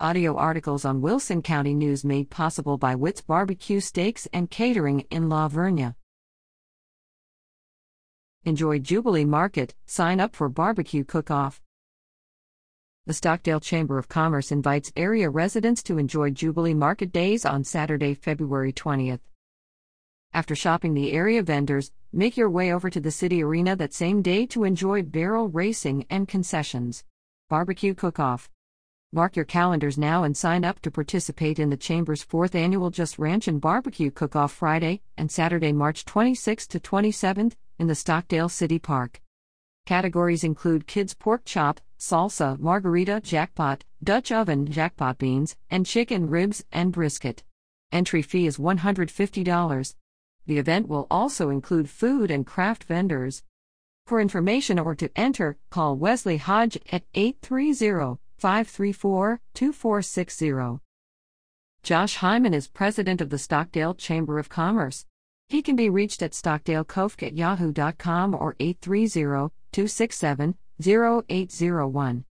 Audio articles on Wilson County News made possible by Witt's Barbecue Steaks and Catering in La Vernia. Enjoy Jubilee Market, sign up for barbecue cook off. The Stockdale Chamber of Commerce invites area residents to enjoy Jubilee Market Days on Saturday, February 20th. After shopping the area vendors, make your way over to the city arena that same day to enjoy barrel racing and concessions. Barbecue cook off. Mark your calendars now and sign up to participate in the Chamber's fourth annual Just Ranch and Barbecue Cook Off Friday and Saturday, March 26 to 27th in the Stockdale City Park. Categories include kids pork chop, salsa, margarita, jackpot, Dutch oven, jackpot beans, and chicken ribs and brisket. Entry fee is $150. The event will also include food and craft vendors. For information or to enter, call Wesley Hodge at 830 534 2460. Josh Hyman is president of the Stockdale Chamber of Commerce. He can be reached at stockdalecofk at yahoo.com or 830 267 0801.